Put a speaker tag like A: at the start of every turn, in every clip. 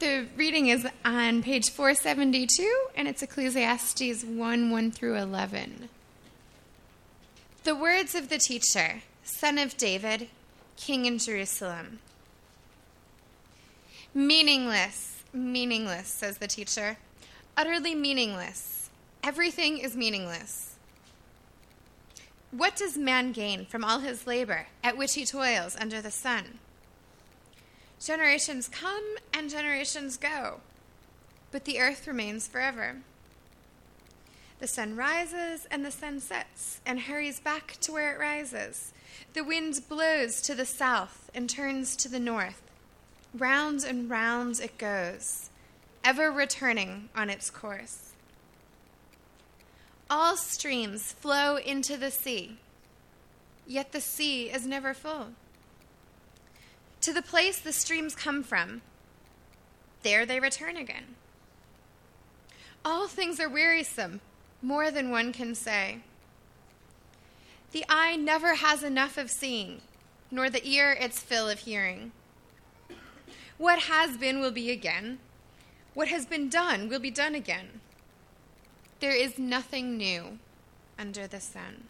A: The reading is on page 472, and it's Ecclesiastes 1 1 through 11. The words of the teacher, son of David, king in Jerusalem. Meaningless, meaningless, says the teacher. Utterly meaningless. Everything is meaningless. What does man gain from all his labor at which he toils under the sun? Generations come and generations go, but the earth remains forever. The sun rises and the sun sets and hurries back to where it rises. The wind blows to the south and turns to the north. Round and round it goes, ever returning on its course. All streams flow into the sea, yet the sea is never full to the place the streams come from. There they return again. All things are wearisome, more than one can say. The eye never has enough of seeing, nor the ear its fill of hearing. What has been will be again. What has been done will be done again. There is nothing new under the sun.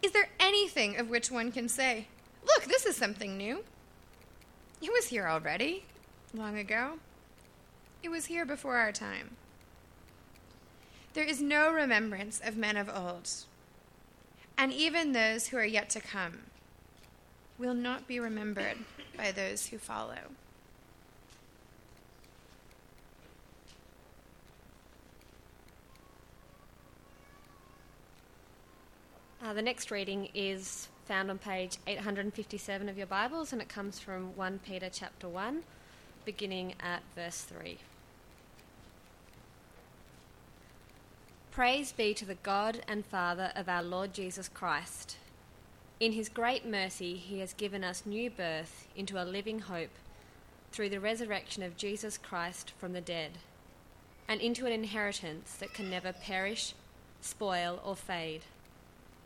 A: Is there anything of which one can say, Look, this is something new. It was here already, long ago. It was here before our time. There is no remembrance of men of old, and even those who are yet to come will not be remembered by those who follow.
B: Uh, the next reading is found on page 857 of your Bibles, and it comes from 1 Peter chapter 1, beginning at verse 3. Praise be to the God and Father of our Lord Jesus Christ. In his great mercy, he has given us new birth into a living hope through the resurrection of Jesus Christ from the dead, and into an inheritance that can never perish, spoil, or fade,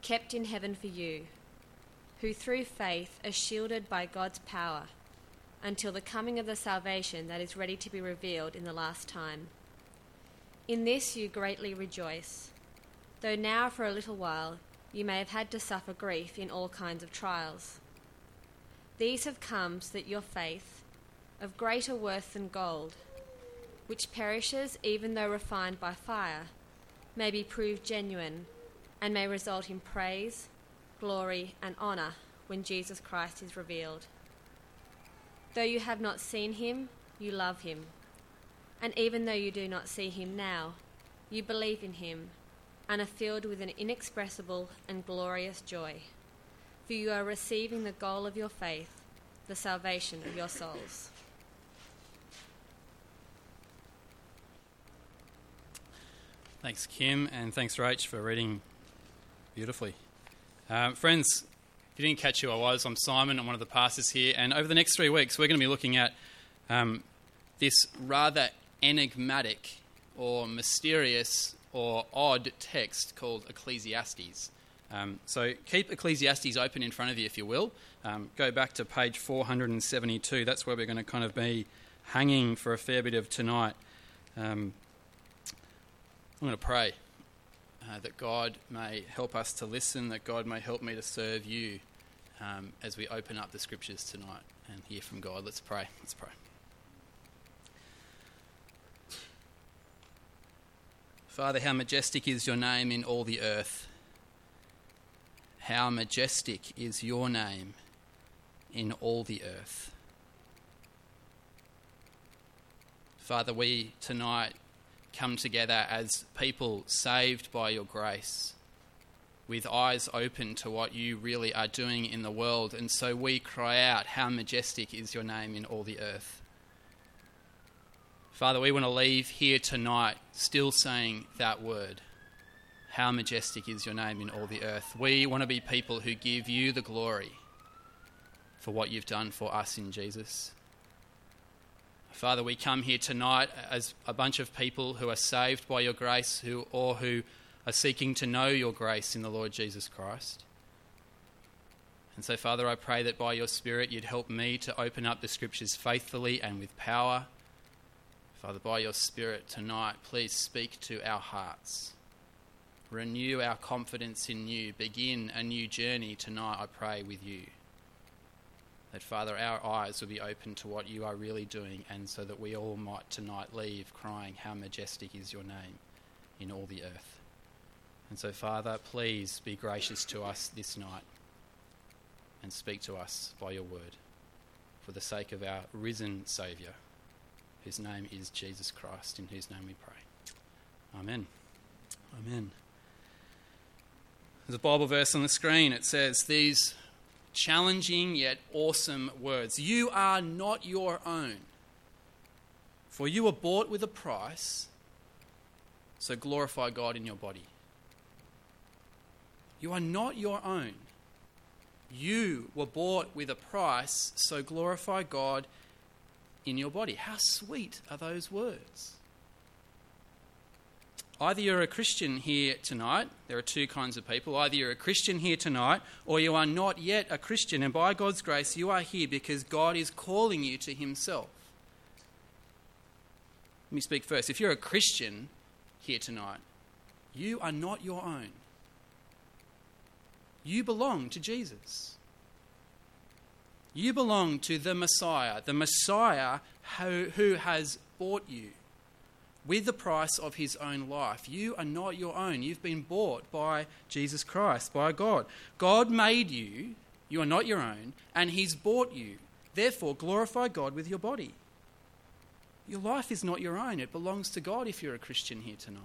B: kept in heaven for you who through faith are shielded by God's power until the coming of the salvation that is ready to be revealed in the last time. In this you greatly rejoice, though now for a little while you may have had to suffer grief in all kinds of trials. These have come so that your faith, of greater worth than gold, which perishes even though refined by fire, may be proved genuine and may result in praise glory, and honour when Jesus Christ is revealed. Though you have not seen him, you love him. And even though you do not see him now, you believe in him and are filled with an inexpressible and glorious joy. For you are receiving the goal of your faith, the salvation of your souls.
C: Thanks, Kim, and thanks, Rach, for reading beautifully. Um, friends, if you didn't catch who I was, I'm Simon. I'm one of the pastors here. And over the next three weeks, we're going to be looking at um, this rather enigmatic or mysterious or odd text called Ecclesiastes. Um, so keep Ecclesiastes open in front of you, if you will. Um, go back to page 472. That's where we're going to kind of be hanging for a fair bit of tonight. Um, I'm going to pray uh, that God may help us to listen, that God may help me to serve you um, as we open up the scriptures tonight and hear from God. Let's pray. Let's pray. Father, how majestic is your name in all the earth. How majestic is your name in all the earth. Father, we tonight come together as people saved by your grace, with eyes open to what you really are doing in the world. And so we cry out, How majestic is your name in all the earth. Father, we want to leave here tonight still saying that word. How majestic is your name in all the earth. We want to be people who give you the glory for what you've done for us in Jesus. Father, we come here tonight as a bunch of people who are saved by your grace who, or who are seeking to know your grace in the Lord Jesus Christ. And so, Father, I pray that by your Spirit you'd help me to open up the scriptures faithfully and with power. Father, by your Spirit tonight, please speak to our hearts. Renew our confidence in you. Begin a new journey tonight, I pray, with you. That, Father, our eyes will be open to what you are really doing, and so that we all might tonight leave crying, How majestic is your name in all the earth. And so, Father, please be gracious to us this night and speak to us by your word for the sake of our risen Saviour, whose name is Jesus Christ, in whose name we pray. Amen. Amen. There's a Bible verse on the screen. It says these challenging yet awesome words You are not your own, for you were bought with a price, so glorify God in your body. You are not your own. You were bought with a price, so glorify God in your body. How sweet are those words? Either you're a Christian here tonight, there are two kinds of people. Either you're a Christian here tonight, or you are not yet a Christian, and by God's grace, you are here because God is calling you to Himself. Let me speak first. If you're a Christian here tonight, you are not your own. You belong to Jesus. You belong to the Messiah, the Messiah who, who has bought you with the price of his own life. You are not your own. You've been bought by Jesus Christ, by God. God made you, you are not your own, and he's bought you. Therefore, glorify God with your body. Your life is not your own, it belongs to God if you're a Christian here tonight.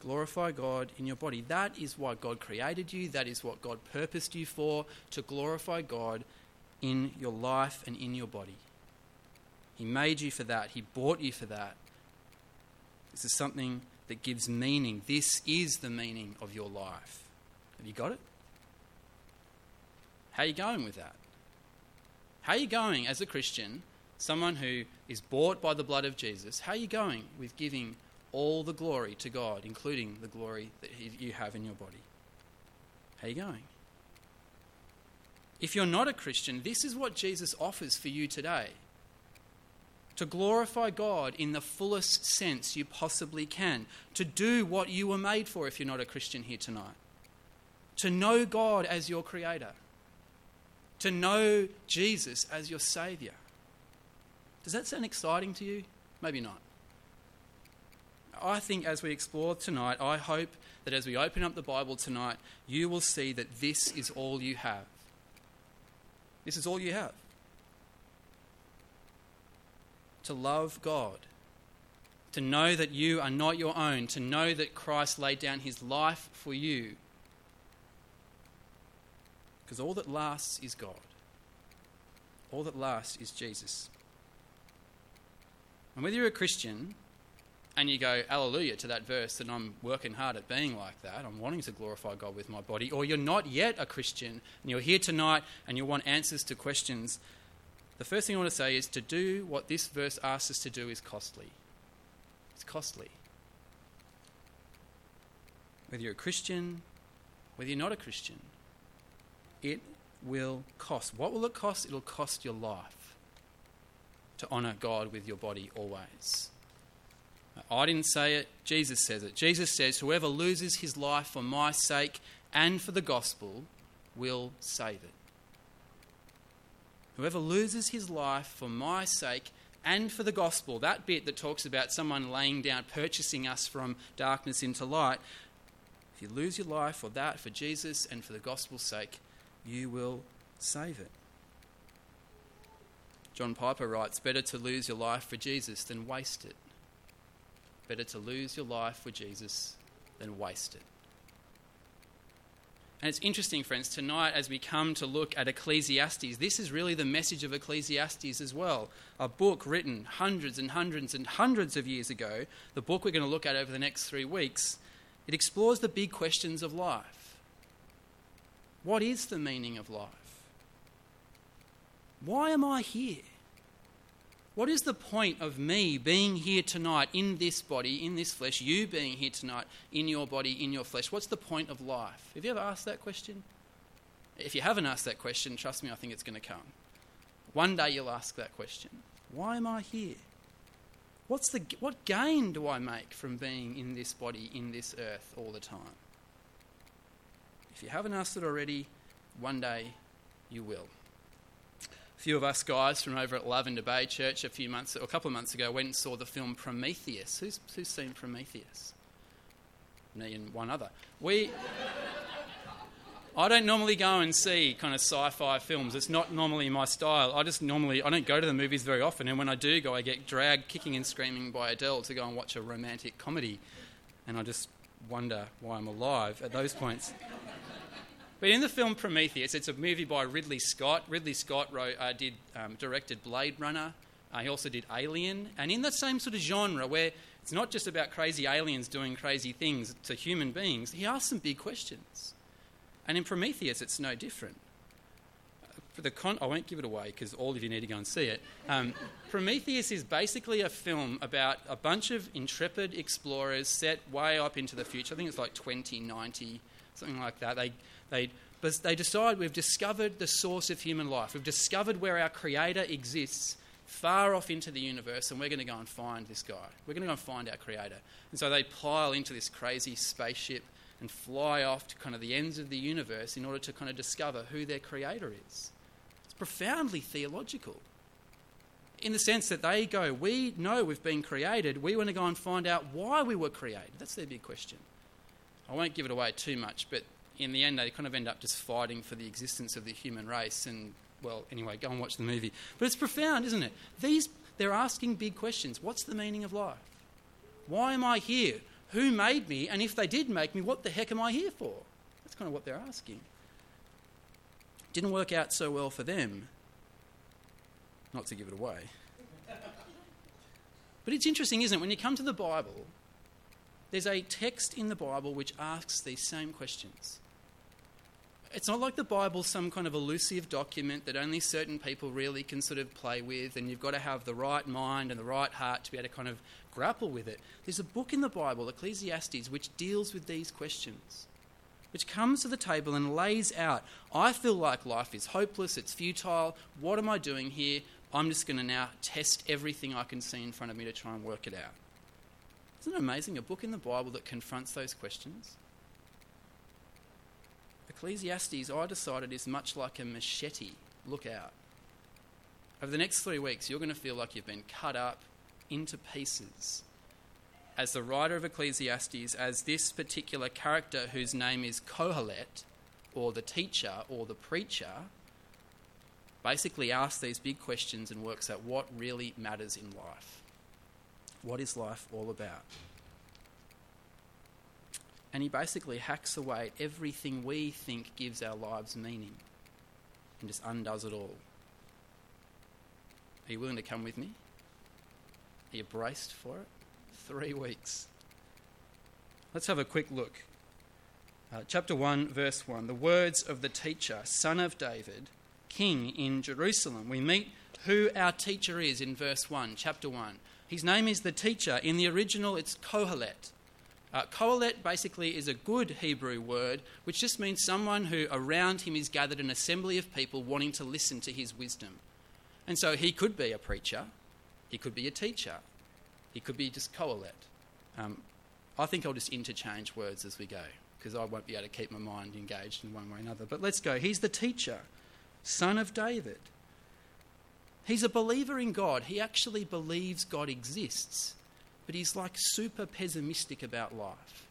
C: Glorify God in your body. That is why God created you. That is what God purposed you for, to glorify God in your life and in your body. He made you for that. He bought you for that. This is something that gives meaning. This is the meaning of your life. Have you got it? How are you going with that? How are you going as a Christian, someone who is bought by the blood of Jesus? How are you going with giving all the glory to God, including the glory that you have in your body? How are you going? If you're not a Christian, this is what Jesus offers for you today to glorify God in the fullest sense you possibly can, to do what you were made for if you're not a Christian here tonight, to know God as your Creator, to know Jesus as your Saviour. Does that sound exciting to you? Maybe not. I think as we explore tonight, I hope that as we open up the Bible tonight, you will see that this is all you have. This is all you have to love God, to know that you are not your own, to know that Christ laid down his life for you. Because all that lasts is God, all that lasts is Jesus. And whether you're a Christian and you go, Alleluia, to that verse that I'm working hard at being like that, I'm wanting to glorify God with my body, or you're not yet a Christian and you're here tonight and you want answers to questions the first thing I want to say is to do what this verse asks us to do is costly. It's costly. Whether you're a Christian, whether you're not a Christian, it will cost. What will it cost? It'll cost your life to honour God with your body always. I didn't say it, Jesus says it. Jesus says, Whoever loses his life for my sake and for the gospel will save it. Whoever loses his life for my sake and for the gospel, that bit that talks about someone laying down, purchasing us from darkness into light, if you lose your life for that, for Jesus and for the gospel's sake, you will save it. John Piper writes Better to lose your life for Jesus than waste it. Better to lose your life for Jesus than waste it. And it's interesting, friends, tonight as we come to look at Ecclesiastes, this is really the message of Ecclesiastes as well. A book written hundreds and hundreds and hundreds of years ago, the book we're going to look at over the next three weeks, it explores the big questions of life. What is the meaning of life? Why am I here? What is the point of me being here tonight in this body, in this flesh, you being here tonight in your body, in your flesh? What's the point of life? Have you ever asked that question? If you haven't asked that question, trust me, I think it's going to come. One day you'll ask that question Why am I here? What's the, what gain do I make from being in this body, in this earth, all the time? If you haven't asked it already, one day you will. A few of us guys from over at Lavender Bay Church a few months, or a couple of months ago, went and saw the film Prometheus. Who's, who's seen Prometheus? Me and one other. We. I don't normally go and see kind of sci-fi films. It's not normally my style. I just normally I don't go to the movies very often, and when I do go, I get dragged kicking and screaming by Adele to go and watch a romantic comedy, and I just wonder why I'm alive at those points. But in the film Prometheus, it's a movie by Ridley Scott. Ridley Scott wrote, uh, did um, directed Blade Runner. Uh, he also did Alien, and in that same sort of genre where it's not just about crazy aliens doing crazy things to human beings, he asks some big questions. And in Prometheus, it's no different. For the con- I won't give it away because all of you need to go and see it. Um, Prometheus is basically a film about a bunch of intrepid explorers set way up into the future. I think it's like 2090, something like that. They, they, but they decide we've discovered the source of human life. We've discovered where our Creator exists far off into the universe, and we're going to go and find this guy. We're going to go and find our Creator. And so they pile into this crazy spaceship and fly off to kind of the ends of the universe in order to kind of discover who their creator is. It's profoundly theological. In the sense that they go, We know we've been created, we want to go and find out why we were created. That's their big question. I won't give it away too much, but in the end, they kind of end up just fighting for the existence of the human race. And, well, anyway, go and watch the movie. But it's profound, isn't it? These, they're asking big questions. What's the meaning of life? Why am I here? who made me? And if they did make me, what the heck am I here for? That's kind of what they're asking. Didn't work out so well for them. Not to give it away. But it's interesting, isn't it? When you come to the Bible, there's a text in the Bible which asks these same questions. It's not like the Bible's some kind of elusive document that only certain people really can sort of play with, and you've got to have the right mind and the right heart to be able to kind of grapple with it. There's a book in the Bible, Ecclesiastes, which deals with these questions, which comes to the table and lays out I feel like life is hopeless, it's futile. What am I doing here? I'm just going to now test everything I can see in front of me to try and work it out. Isn't it amazing? A book in the Bible that confronts those questions. Ecclesiastes, I decided, is much like a machete. Look out. Over the next three weeks, you're going to feel like you've been cut up into pieces. As the writer of Ecclesiastes, as this particular character whose name is Kohelet, or the teacher, or the preacher, basically asks these big questions and works out what really matters in life. What is life all about? And he basically hacks away at everything we think gives our lives meaning and just undoes it all. Are you willing to come with me? Are you braced for it? Three weeks. Let's have a quick look. Uh, chapter 1, verse 1. The words of the teacher, son of David, king in Jerusalem. We meet who our teacher is in verse 1, chapter 1. His name is the teacher. In the original, it's Kohelet. Uh, Kohelet basically is a good Hebrew word, which just means someone who around him is gathered an assembly of people wanting to listen to his wisdom. And so he could be a preacher, he could be a teacher. He could be just Kohelet. Um, I think I'll just interchange words as we go because I won't be able to keep my mind engaged in one way or another. But let's go. He's the teacher, son of David. He's a believer in God. He actually believes God exists, but he's like super pessimistic about life.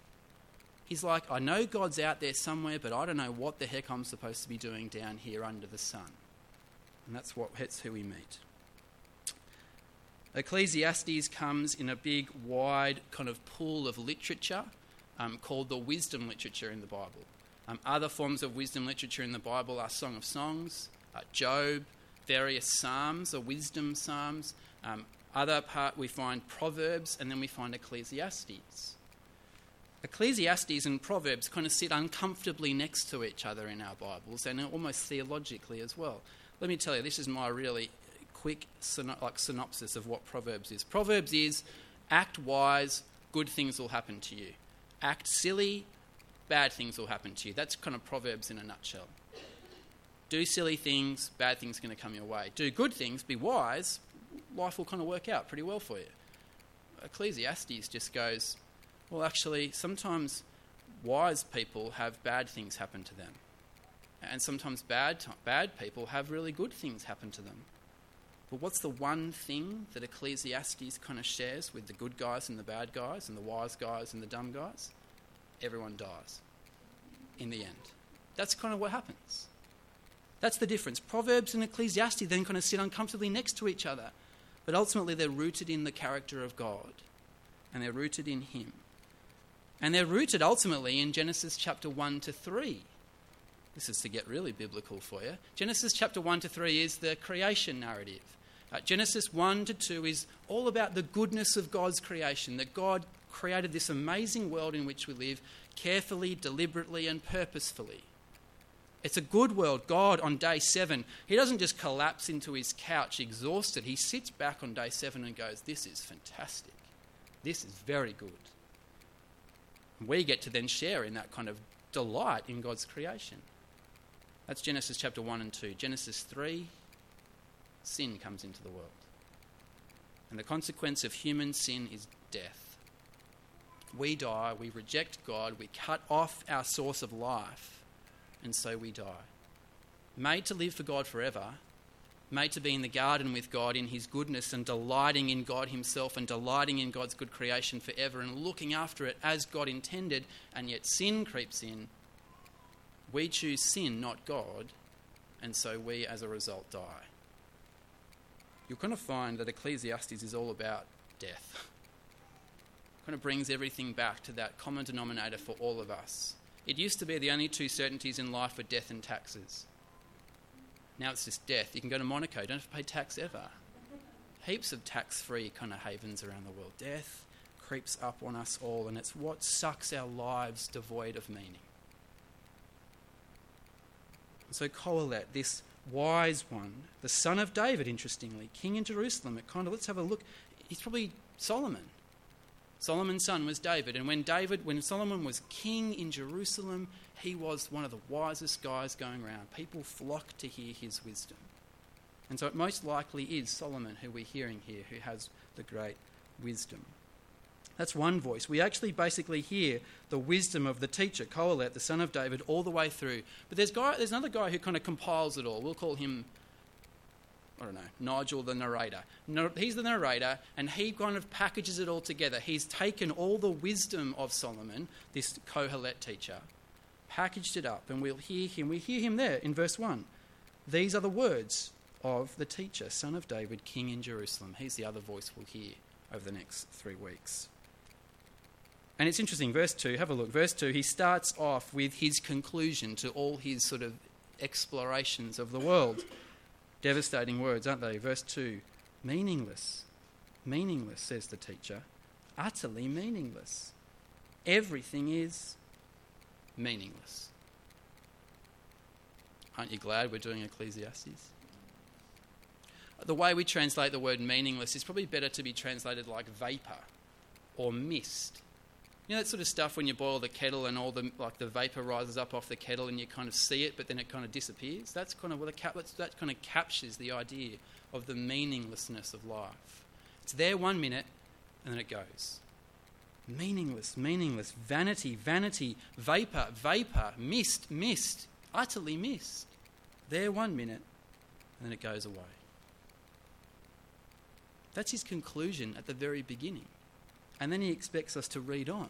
C: He's like, I know God's out there somewhere, but I don't know what the heck I'm supposed to be doing down here under the sun. And that's what that's who we meet. Ecclesiastes comes in a big, wide kind of pool of literature um, called the wisdom literature in the Bible. Um, other forms of wisdom literature in the Bible are Song of Songs, uh, Job, various Psalms or wisdom Psalms. Um, other part we find Proverbs, and then we find Ecclesiastes. Ecclesiastes and Proverbs kind of sit uncomfortably next to each other in our Bibles, and almost theologically as well. Let me tell you, this is my really quick like synopsis of what Proverbs is. Proverbs is act wise, good things will happen to you. Act silly, bad things will happen to you. That's kind of Proverbs in a nutshell. Do silly things, bad things are going to come your way. Do good things, be wise, life will kind of work out pretty well for you. Ecclesiastes just goes, well, actually, sometimes wise people have bad things happen to them. And sometimes bad, bad people have really good things happen to them. But what's the one thing that Ecclesiastes kind of shares with the good guys and the bad guys, and the wise guys and the dumb guys? Everyone dies in the end. That's kind of what happens. That's the difference. Proverbs and Ecclesiastes then kind of sit uncomfortably next to each other, but ultimately they're rooted in the character of God and they're rooted in Him. And they're rooted ultimately in Genesis chapter 1 to 3. This is to get really biblical for you. Genesis chapter 1 to 3 is the creation narrative. Uh, Genesis 1 to 2 is all about the goodness of God's creation, that God created this amazing world in which we live carefully, deliberately, and purposefully. It's a good world. God, on day seven, he doesn't just collapse into his couch exhausted. He sits back on day seven and goes, This is fantastic. This is very good. We get to then share in that kind of delight in God's creation. That's Genesis chapter 1 and 2. Genesis 3, sin comes into the world. And the consequence of human sin is death. We die, we reject God, we cut off our source of life, and so we die. Made to live for God forever, made to be in the garden with God in His goodness and delighting in God Himself and delighting in God's good creation forever and looking after it as God intended, and yet sin creeps in. We choose sin, not God, and so we as a result die. You're going to find that Ecclesiastes is all about death. kind of brings everything back to that common denominator for all of us. It used to be the only two certainties in life were death and taxes. Now it's just death. You can go to Monaco, don't have to pay tax ever. Heaps of tax free kind of havens around the world. Death creeps up on us all, and it's what sucks our lives devoid of meaning. So, Kohelet, this wise one, the son of David, interestingly, king in Jerusalem, it kind of, let's have a look. He's probably Solomon. Solomon's son was David, and when David, when Solomon was king in Jerusalem, he was one of the wisest guys going around. People flocked to hear his wisdom. And so it most likely is Solomon who we're hearing here, who has the great wisdom. That's one voice. We actually basically hear the wisdom of the teacher, Kohelet, the son of David, all the way through. But there's, guy, there's another guy who kind of compiles it all. We'll call him, I don't know, Nigel the narrator. No, he's the narrator, and he kind of packages it all together. He's taken all the wisdom of Solomon, this Kohelet teacher, packaged it up, and we'll hear him. We hear him there in verse 1. These are the words of the teacher, son of David, king in Jerusalem. He's the other voice we'll hear over the next three weeks. And it's interesting, verse 2, have a look. Verse 2, he starts off with his conclusion to all his sort of explorations of the world. Devastating words, aren't they? Verse 2, meaningless. Meaningless, says the teacher. Utterly meaningless. Everything is meaningless. Aren't you glad we're doing Ecclesiastes? The way we translate the word meaningless is probably better to be translated like vapor or mist you know that sort of stuff when you boil the kettle and all the like the vapor rises up off the kettle and you kind of see it, but then it kind of disappears. That's kind of what cap- that kind of captures the idea of the meaninglessness of life. It's there one minute, and then it goes. Meaningless, meaningless, vanity, vanity, vapor, vapor, mist, mist, utterly mist. There one minute, and then it goes away. That's his conclusion at the very beginning. And then he expects us to read on.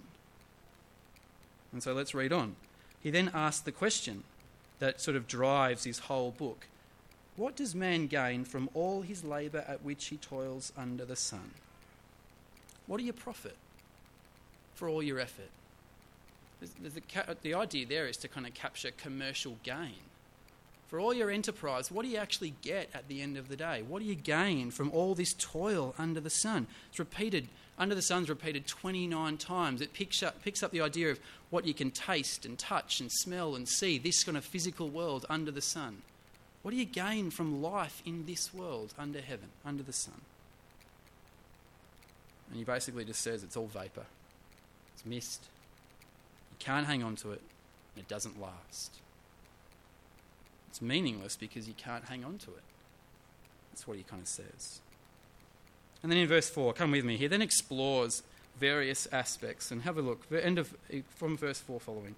C: And so let's read on. He then asks the question that sort of drives his whole book What does man gain from all his labour at which he toils under the sun? What do you profit for all your effort? The, the idea there is to kind of capture commercial gain. For all your enterprise, what do you actually get at the end of the day? What do you gain from all this toil under the sun? It's repeated under the sun's repeated 29 times. It picks up, picks up the idea of what you can taste and touch and smell and see, this kind of physical world under the sun. What do you gain from life in this world under heaven, under the sun? And he basically just says it's all vapor, it's mist. You can't hang on to it, it doesn't last. It's meaningless because you can't hang on to it. That's what he kind of says. And then in verse 4, come with me, he then explores various aspects and have a look. End of, from verse 4 following.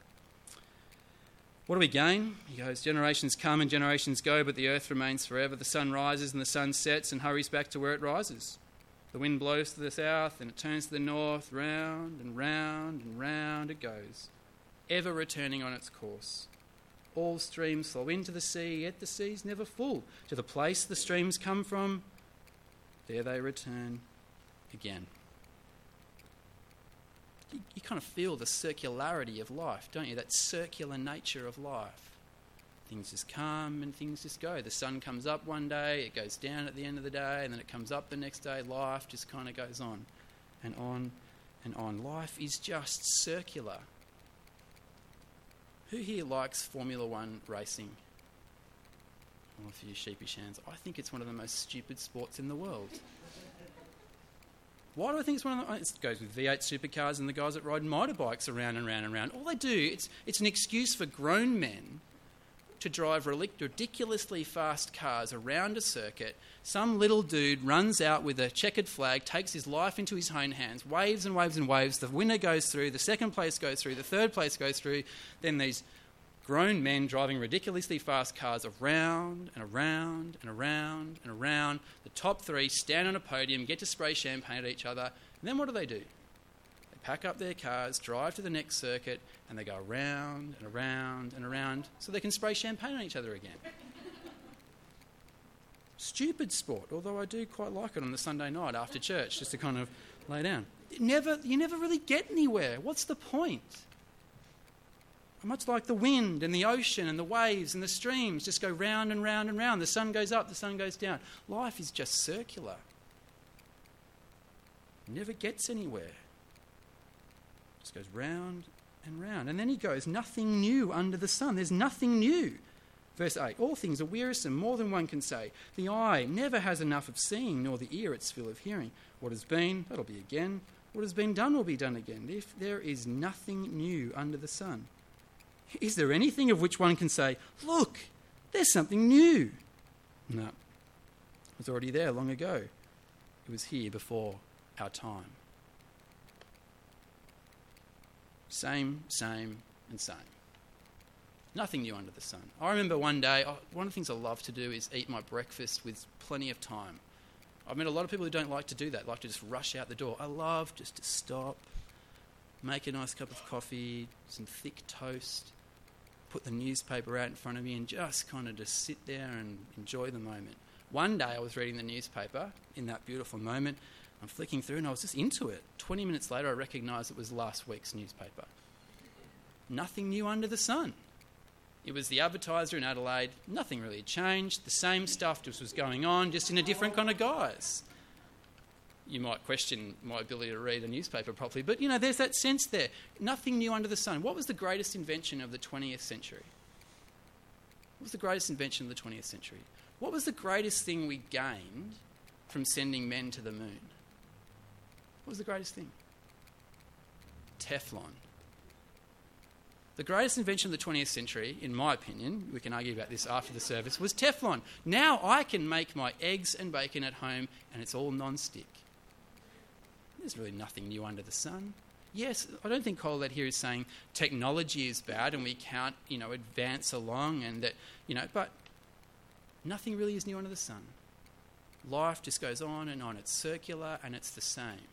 C: What do we gain? He goes, Generations come and generations go, but the earth remains forever. The sun rises and the sun sets and hurries back to where it rises. The wind blows to the south and it turns to the north, round and round and round it goes, ever returning on its course. All streams flow into the sea, yet the sea's never full. To the place the streams come from, there they return again. You, you kind of feel the circularity of life, don't you? That circular nature of life. Things just come and things just go. The sun comes up one day, it goes down at the end of the day, and then it comes up the next day. Life just kind of goes on and on and on. Life is just circular. Who here likes Formula One racing? All a sheepish hands. I think it's one of the most stupid sports in the world. Why do I think it's one of the? It goes with V8 supercars and the guys that ride motorbikes around and round and round. All they do, it's, it's an excuse for grown men to drive ridiculously fast cars around a circuit. Some little dude runs out with a checkered flag, takes his life into his own hands, waves and waves and waves. The winner goes through, the second place goes through, the third place goes through. Then these grown men driving ridiculously fast cars around and around and around and around. The top three stand on a podium, get to spray champagne at each other, and then what do they do? They pack up their cars, drive to the next circuit, and they go around and around and around so they can spray champagne on each other again. Stupid sport, although I do quite like it on the Sunday night after church, just to kind of lay down. never, you never really get anywhere. What's the point? Much like the wind and the ocean and the waves and the streams just go round and round and round. The sun goes up, the sun goes down. Life is just circular. It never gets anywhere. It just goes round and round. And then he goes, nothing new under the sun. There's nothing new. Verse 8 All things are wearisome, more than one can say. The eye never has enough of seeing, nor the ear its fill of hearing. What has been, that'll be again. What has been done will be done again. If there is nothing new under the sun. Is there anything of which one can say, Look, there's something new? No. It was already there long ago. It was here before our time. Same, same, and same. Nothing new under the sun. I remember one day, oh, one of the things I love to do is eat my breakfast with plenty of time. I've met a lot of people who don't like to do that, like to just rush out the door. I love just to stop, make a nice cup of coffee, some thick toast, put the newspaper out in front of me and just kind of just sit there and enjoy the moment. One day I was reading the newspaper in that beautiful moment. I'm flicking through and I was just into it. 20 minutes later, I recognised it was last week's newspaper. Nothing new under the sun. It was the advertiser in Adelaide. Nothing really changed. The same stuff just was going on, just in a different kind of guise you might question my ability to read a newspaper properly, but you know, there's that sense there. Nothing new under the sun. What was the greatest invention of the 20th century? What was the greatest invention of the 20th century? What was the greatest thing we gained from sending men to the moon? What was the greatest thing? Teflon. The greatest invention of the 20th century, in my opinion, we can argue about this after the service, was Teflon. Now I can make my eggs and bacon at home and it's all non stick. There's really nothing new under the sun. Yes, I don't think Kohelet here is saying technology is bad and we can't, you know, advance along and that, you know, but nothing really is new under the sun. Life just goes on and on. It's circular and it's the same.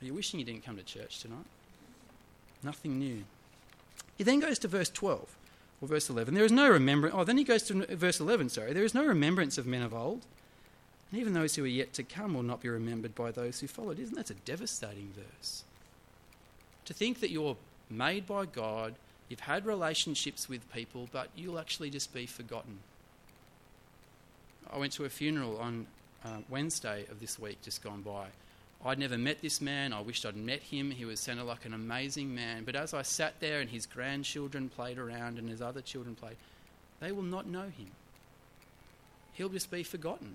C: Are you wishing you didn't come to church tonight? Nothing new. He then goes to verse 12 or verse 11. There is no remembrance. Oh, then he goes to verse 11, sorry. There is no remembrance of men of old and even those who are yet to come will not be remembered by those who followed. Isn't that a devastating verse? To think that you're made by God, you've had relationships with people, but you'll actually just be forgotten. I went to a funeral on uh, Wednesday of this week, just gone by. I'd never met this man. I wished I'd met him. He was sounded like an amazing man. But as I sat there and his grandchildren played around and his other children played, they will not know him. He'll just be forgotten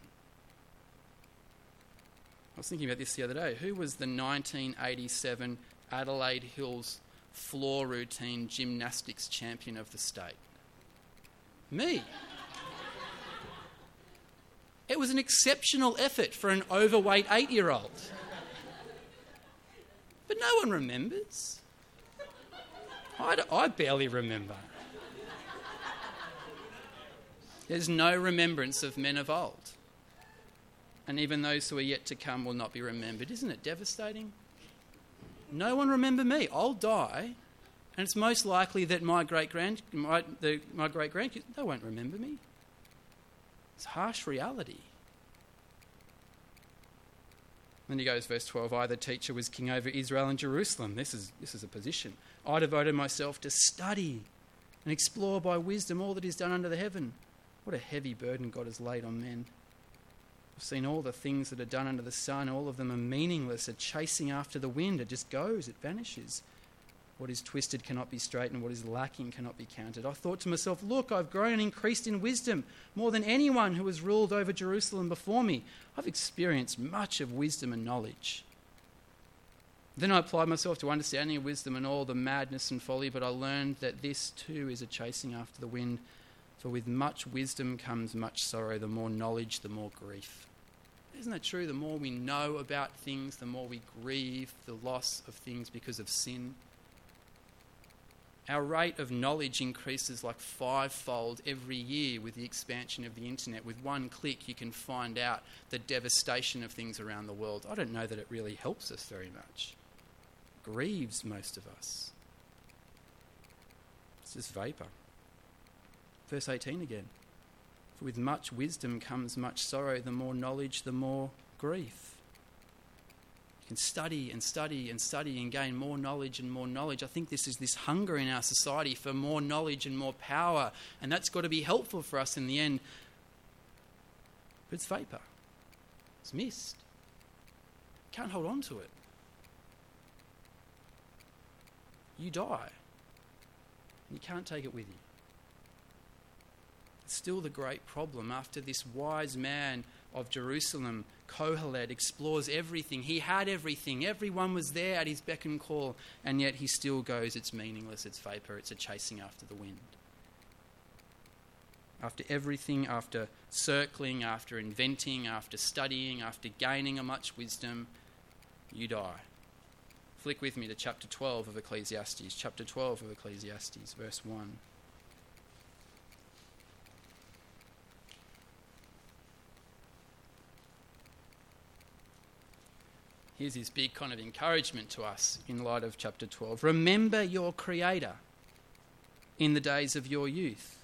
C: was thinking about this the other day. Who was the 1987 Adelaide Hills floor routine gymnastics champion of the state? Me. It was an exceptional effort for an overweight eight year old. But no one remembers. I, I barely remember. There's no remembrance of men of old. And even those who are yet to come will not be remembered. Isn't it devastating? No one remember me. I'll die, and it's most likely that my great grand my, my great grandkids they won't remember me. It's harsh reality. Then he goes, verse 12 I, the teacher, was king over Israel and Jerusalem. This is, this is a position. I devoted myself to study and explore by wisdom all that is done under the heaven. What a heavy burden God has laid on men. I've seen all the things that are done under the sun, all of them are meaningless, are chasing after the wind. It just goes, it vanishes. What is twisted cannot be straightened, what is lacking cannot be counted. I thought to myself, Look, I've grown and increased in wisdom more than anyone who has ruled over Jerusalem before me. I've experienced much of wisdom and knowledge. Then I applied myself to understanding wisdom and all the madness and folly, but I learned that this too is a chasing after the wind. For with much wisdom comes much sorrow, the more knowledge, the more grief. Isn't that true? The more we know about things, the more we grieve the loss of things because of sin. Our rate of knowledge increases like fivefold every year with the expansion of the internet. With one click, you can find out the devastation of things around the world. I don't know that it really helps us very much. Grieves most of us. It's just vapour. Verse 18 again. With much wisdom comes much sorrow, the more knowledge, the more grief. You can study and study and study and gain more knowledge and more knowledge. I think this is this hunger in our society for more knowledge and more power, and that's got to be helpful for us in the end. But it's vapour, it's mist. Can't hold on to it. You die. You can't take it with you still the great problem after this wise man of Jerusalem, Kohelet, explores everything. He had everything, everyone was there at his beck and call, and yet he still goes, it's meaningless, it's vapor, it's a chasing after the wind. After everything, after circling, after inventing, after studying, after gaining a much wisdom, you die. Flick with me to chapter 12 of Ecclesiastes, chapter 12 of Ecclesiastes, verse 1. Here's his big kind of encouragement to us in light of chapter 12. Remember your Creator in the days of your youth,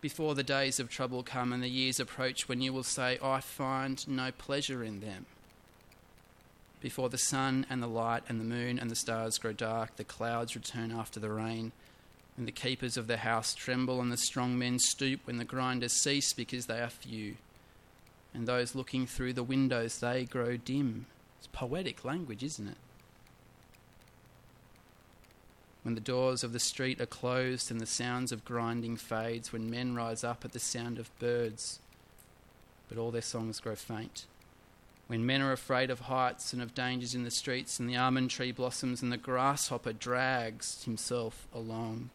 C: before the days of trouble come and the years approach when you will say, I find no pleasure in them. Before the sun and the light and the moon and the stars grow dark, the clouds return after the rain, and the keepers of the house tremble, and the strong men stoop when the grinders cease because they are few. And those looking through the windows, they grow dim it's poetic language, isn't it? When the doors of the street are closed and the sounds of grinding fades, when men rise up at the sound of birds, but all their songs grow faint. When men are afraid of heights and of dangers in the streets, and the almond tree blossoms, and the grasshopper drags himself along,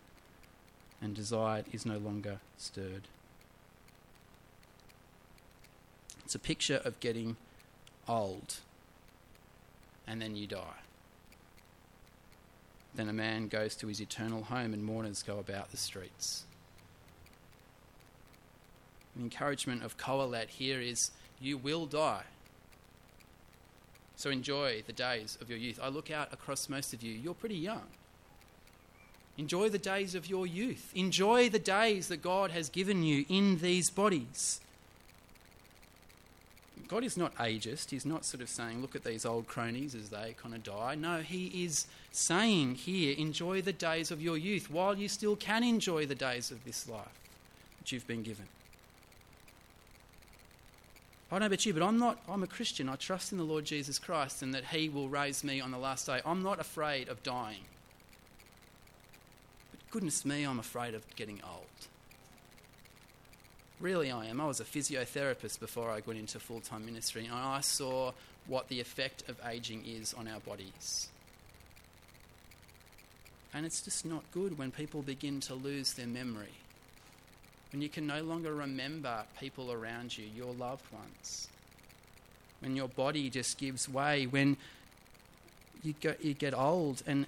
C: and desire is no longer stirred. It's a picture of getting old and then you die. Then a man goes to his eternal home, and mourners go about the streets. The encouragement of Kohelet here is you will die. So enjoy the days of your youth. I look out across most of you, you're pretty young. Enjoy the days of your youth. Enjoy the days that God has given you in these bodies. God is not ageist. He's not sort of saying, look at these old cronies as they kind of die. No, He is saying here, enjoy the days of your youth while you still can enjoy the days of this life that you've been given. I don't know about you, but I'm not, I'm a Christian. I trust in the Lord Jesus Christ and that He will raise me on the last day. I'm not afraid of dying. But goodness me, I'm afraid of getting old. Really, I am. I was a physiotherapist before I went into full time ministry, and I saw what the effect of aging is on our bodies. And it's just not good when people begin to lose their memory. when you can no longer remember people around you, your loved ones, when your body just gives way, when you get, you get old and,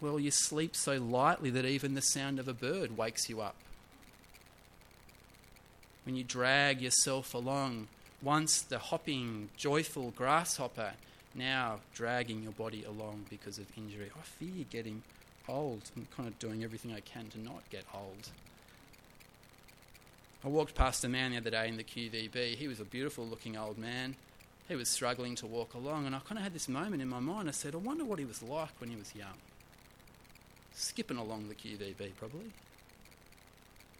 C: well, you sleep so lightly that even the sound of a bird wakes you up. When you drag yourself along, once the hopping, joyful grasshopper, now dragging your body along because of injury. I fear getting old. I'm kind of doing everything I can to not get old. I walked past a man the other day in the QVB. He was a beautiful looking old man. He was struggling to walk along, and I kind of had this moment in my mind. I said, I wonder what he was like when he was young. Skipping along the QVB, probably.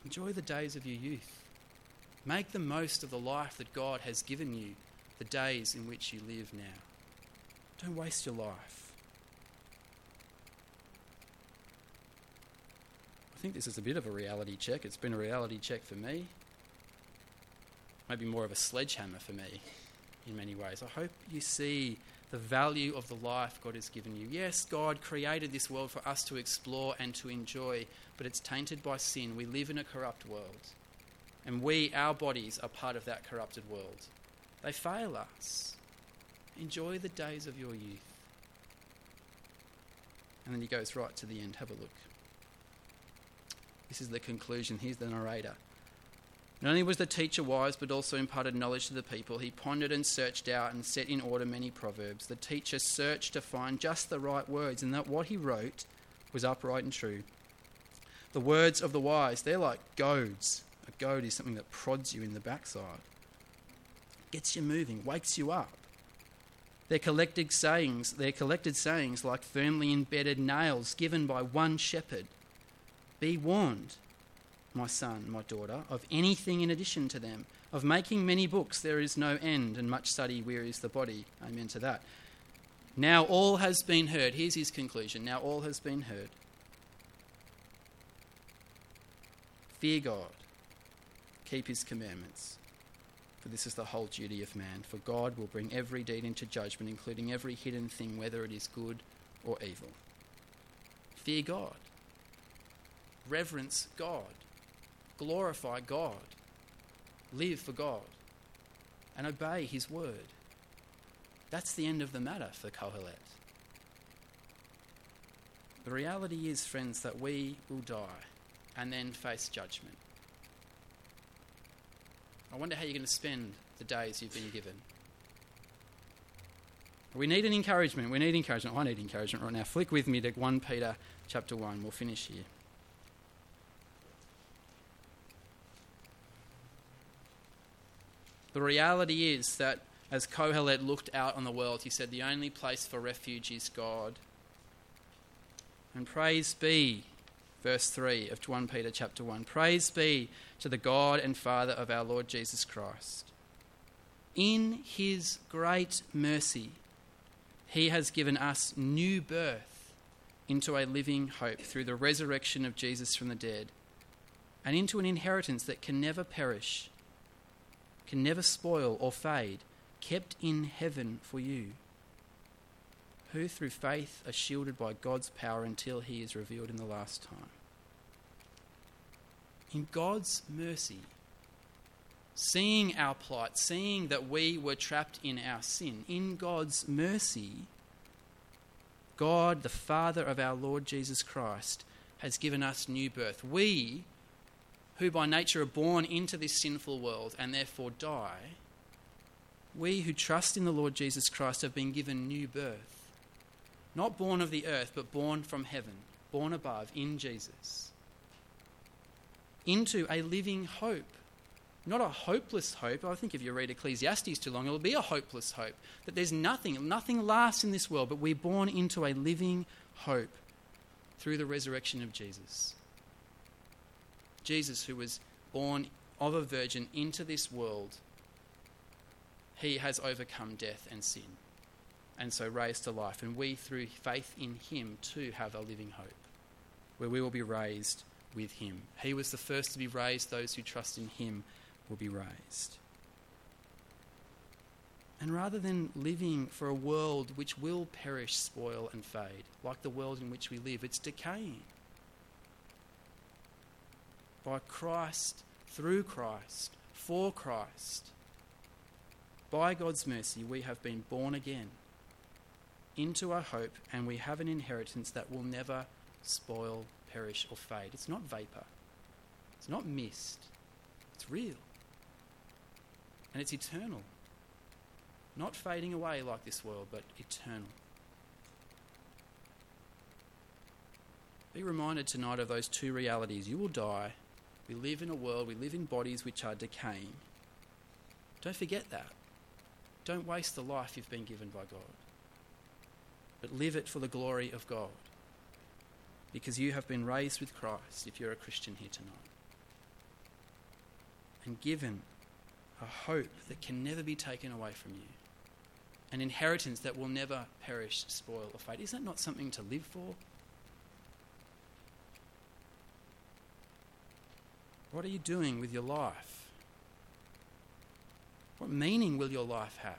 C: Enjoy the days of your youth. Make the most of the life that God has given you, the days in which you live now. Don't waste your life. I think this is a bit of a reality check. It's been a reality check for me. Maybe more of a sledgehammer for me in many ways. I hope you see the value of the life God has given you. Yes, God created this world for us to explore and to enjoy, but it's tainted by sin. We live in a corrupt world. And we, our bodies, are part of that corrupted world. They fail us. Enjoy the days of your youth. And then he goes right to the end. Have a look. This is the conclusion. Here's the narrator. Not only was the teacher wise, but also imparted knowledge to the people. He pondered and searched out and set in order many proverbs. The teacher searched to find just the right words, and that what he wrote was upright and true. The words of the wise, they're like goads. A goad is something that prods you in the backside, gets you moving, wakes you up. Their collected sayings, their collected sayings like firmly embedded nails given by one shepherd. Be warned, my son, my daughter, of anything in addition to them. Of making many books there is no end, and much study wearies the body. Amen to that. Now all has been heard. Here's his conclusion. Now all has been heard. Fear God, keep his commandments, for this is the whole duty of man. For God will bring every deed into judgment, including every hidden thing, whether it is good or evil. Fear God. Reverence God. Glorify God. Live for God. And obey His word. That's the end of the matter for Kohelet. The reality is, friends, that we will die and then face judgment. I wonder how you're going to spend the days you've been given. We need an encouragement. We need encouragement. I need encouragement right now. Flick with me to 1 Peter chapter 1. We'll finish here. The reality is that as Kohelet looked out on the world, he said, The only place for refuge is God. And praise be verse 3 of 1 Peter chapter 1. Praise be to the God and Father of our Lord Jesus Christ. In his great mercy, he has given us new birth into a living hope through the resurrection of Jesus from the dead, and into an inheritance that can never perish, can never spoil or fade, kept in heaven for you who through faith are shielded by God's power until he is revealed in the last time. In God's mercy, seeing our plight, seeing that we were trapped in our sin, in God's mercy, God, the Father of our Lord Jesus Christ, has given us new birth. We, who by nature are born into this sinful world and therefore die, we who trust in the Lord Jesus Christ have been given new birth not born of the earth, but born from heaven, born above in Jesus, into a living hope. Not a hopeless hope. I think if you read Ecclesiastes too long, it'll be a hopeless hope. That there's nothing, nothing lasts in this world, but we're born into a living hope through the resurrection of Jesus. Jesus, who was born of a virgin into this world, he has overcome death and sin and so raised to life. And we, through faith in him, too have a living hope, where we will be raised with him. He was the first to be raised, those who trust in him will be raised. And rather than living for a world which will perish, spoil, and fade, like the world in which we live, it's decaying. by Christ, through Christ, for Christ. By God's mercy, we have been born again into our hope, and we have an inheritance that will never spoil, perish, or fade. It's not vapor, it's not mist, it's real. And it's eternal. Not fading away like this world, but eternal. Be reminded tonight of those two realities. You will die. We live in a world, we live in bodies which are decaying. Don't forget that. Don't waste the life you've been given by God but live it for the glory of God. Because you have been raised with Christ if you're a Christian here tonight. And given a hope that can never be taken away from you. An inheritance that will never perish, spoil, or fade. Is that not something to live for? What are you doing with your life? What meaning will your life have?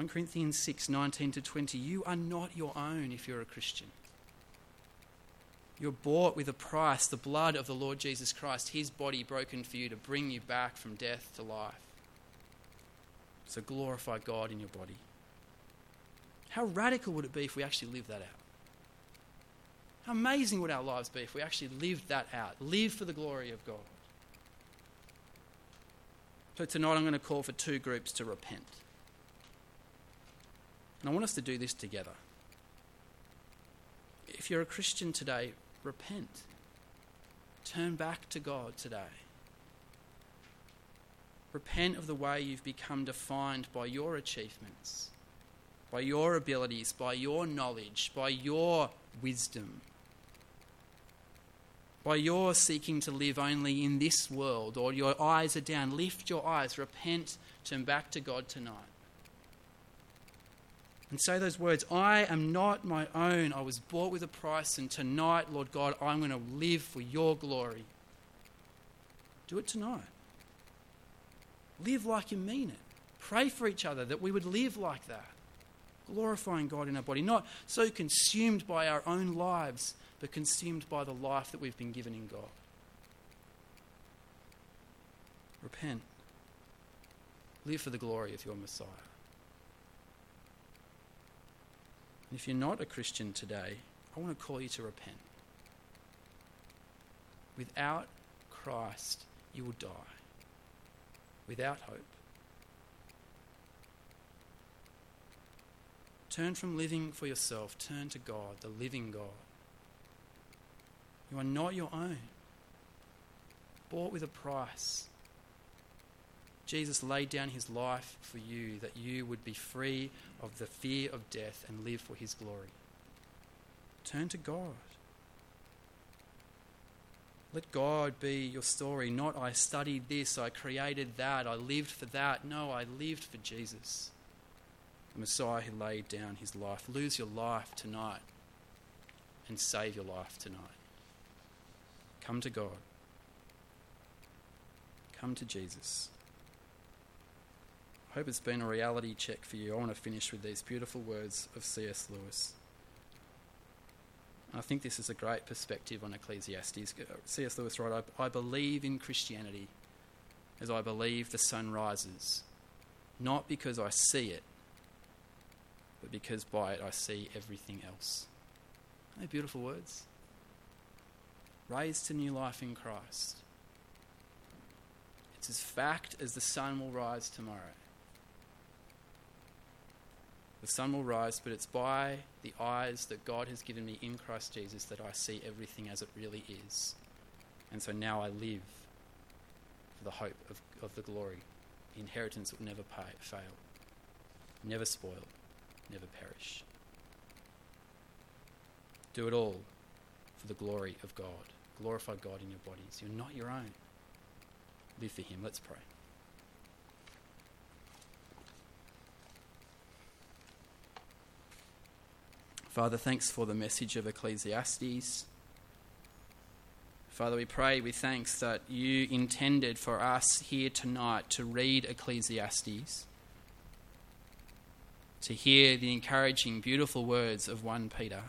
C: 1 Corinthians 6 19 to 20. You are not your own if you're a Christian. You're bought with a price, the blood of the Lord Jesus Christ, his body broken for you to bring you back from death to life. So glorify God in your body. How radical would it be if we actually lived that out? How amazing would our lives be if we actually lived that out? Live for the glory of God. So tonight I'm going to call for two groups to repent. And I want us to do this together. If you're a Christian today, repent. Turn back to God today. Repent of the way you've become defined by your achievements, by your abilities, by your knowledge, by your wisdom, by your seeking to live only in this world, or your eyes are down. Lift your eyes, repent, turn back to God tonight and say those words I am not my own. I was bought with a price, and tonight, Lord God, I'm going to live for your glory. Do it tonight. Live like you mean it. Pray for each other that we would live like that, glorifying God in our body, not so consumed by our own lives, but consumed by the life that we've been given in God. Repent. Live for the glory of your Messiah. And if you're not a Christian today, I want to call you to repent. Without Christ, you will die. Without hope. Turn from living for yourself, turn to God, the living God. You are not your own, bought with a price. Jesus laid down his life for you that you would be free of the fear of death and live for his glory. Turn to God. Let God be your story, not I studied this, I created that, I lived for that. No, I lived for Jesus, the Messiah who laid down his life. Lose your life tonight and save your life tonight. Come to God. Come to Jesus. Hope it's been a reality check for you. I want to finish with these beautiful words of C.S. Lewis. I think this is a great perspective on Ecclesiastes. C.S. Lewis wrote, I, I believe in Christianity as I believe the sun rises, not because I see it, but because by it I see everything else. They beautiful words? Raised to new life in Christ. It's as fact as the sun will rise tomorrow. The sun will rise, but it's by the eyes that God has given me in Christ Jesus that I see everything as it really is. And so now I live for the hope of, of the glory, the inheritance that will never pay, fail, never spoil, never perish. Do it all for the glory of God. Glorify God in your bodies. You're not your own. Live for Him. Let's pray. Father, thanks for the message of Ecclesiastes. Father, we pray with thanks that you intended for us here tonight to read Ecclesiastes, to hear the encouraging, beautiful words of 1 Peter.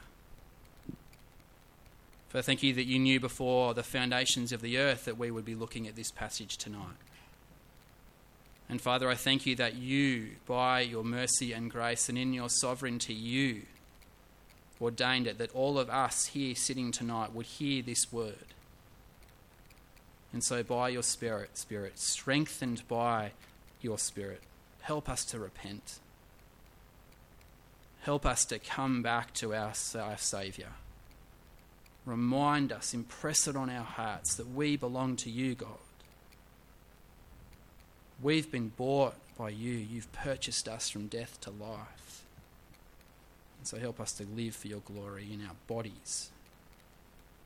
C: Father, thank you that you knew before the foundations of the earth that we would be looking at this passage tonight. And Father, I thank you that you, by your mercy and grace and in your sovereignty, you ordained it that all of us here sitting tonight would hear this word. And so, by your Spirit, Spirit, strengthened by your Spirit, help us to repent. Help us to come back to our, our Saviour. Remind us, impress it on our hearts that we belong to you, God. We've been bought by you. You've purchased us from death to life. And so help us to live for your glory in our bodies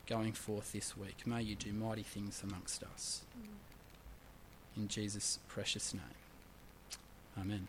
C: going forth this week. May you do mighty things amongst us. Mm. In Jesus' precious name. Amen.